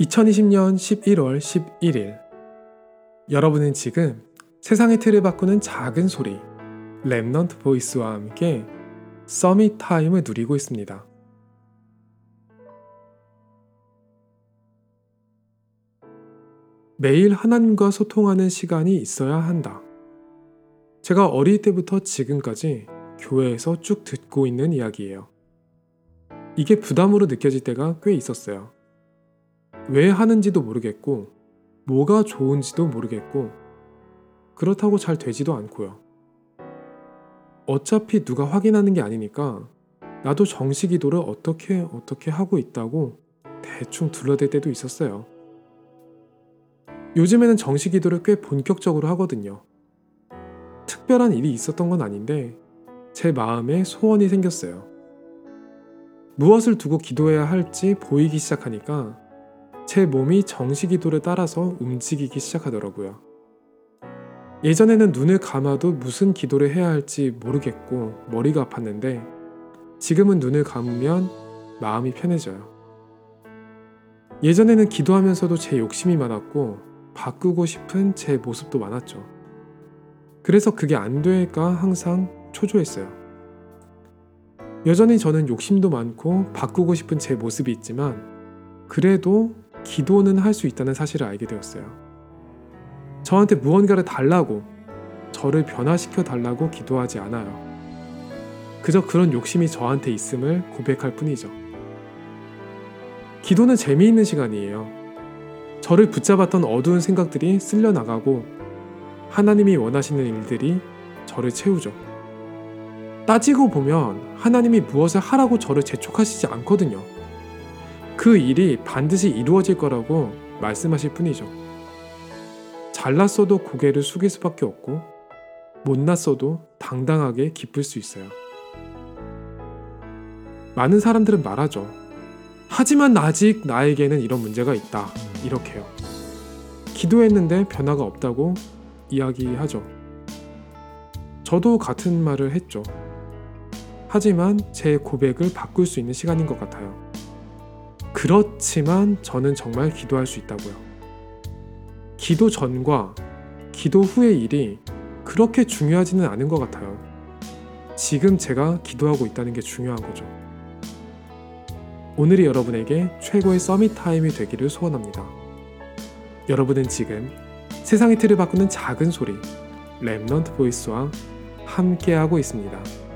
2020년 11월 11일 여러분은 지금 세상의 틀을 바꾸는 작은 소리 Remnant Voice와 함께 Summit Time을 누리고 있습니다. 매일 하나님과 소통하는 시간이 있어야 한다. 제가 어릴 때부터 지금까지 교회에서 쭉 듣고 있는 이야기예요. 이게 부담으로 느껴질 때가 꽤 있었어요. 왜 하는지도 모르겠고, 뭐가 좋은지도 모르겠고, 그렇다고 잘 되지도 않고요. 어차피 누가 확인하는 게 아니니까, 나도 정시 기도를 어떻게 어떻게 하고 있다고 대충 둘러댈 때도 있었어요. 요즘에는 정시 기도를 꽤 본격적으로 하거든요. 특별한 일이 있었던 건 아닌데, 제 마음에 소원이 생겼어요. 무엇을 두고 기도해야 할지 보이기 시작하니까 제 몸이 정시 기도를 따라서 움직이기 시작하더라고요. 예전에는 눈을 감아도 무슨 기도를 해야 할지 모르겠고 머리가 아팠는데 지금은 눈을 감으면 마음이 편해져요. 예전에는 기도하면서도 제 욕심이 많았고 바꾸고 싶은 제 모습도 많았죠. 그래서 그게 안 될까 항상 초조했어요. 여전히 저는 욕심도 많고 바꾸고 싶은 제 모습이 있지만 그래도 기도는 할 수 있다는 사실을 알게 되었어요. 저한테 무언가를 달라고, 저를 변화시켜 달라고 기도하지 않아요. 그저 그런 욕심이 저한테 있음을 고백할 뿐이죠. 기도는 재미있는 시간이에요. 저를 붙잡았던 어두운 생각들이 쓸려 나가고 하나님이 원하시는 일들이 저를 채우죠. 따지고 보면 하나님이 무엇을 하라고 저를 재촉하시지 않거든요. 그 일이 반드시 이루어질 거라고 말씀하실 뿐이죠. 잘났어도 고개를 숙일 수밖에 없고, 못났어도 당당하게 기쁠 수 있어요. 많은 사람들은 말하죠. 하지만 아직 나에게는 이런 문제가 있다. 이렇게요. 기도했는데 변화가 없다고 이야기하죠. 저도 같은 말을 했죠. 하지만 제 고백을 바꿀 수 있는 시간인 것 같아요. 그렇지만 저는 정말 기도할 수 있다고요. 기도 전과 기도 후의 일이 그렇게 중요하지는 않은 것 같아요. 지금 제가 기도하고 있다는 게 중요한 거죠. 오늘이 여러분에게 최고의 Summit Time이 되기를 소원합니다. 여러분은 지금 세상의 틀을 바꾸는 작은 소리 Remnant Voice와 함께하고 있습니다.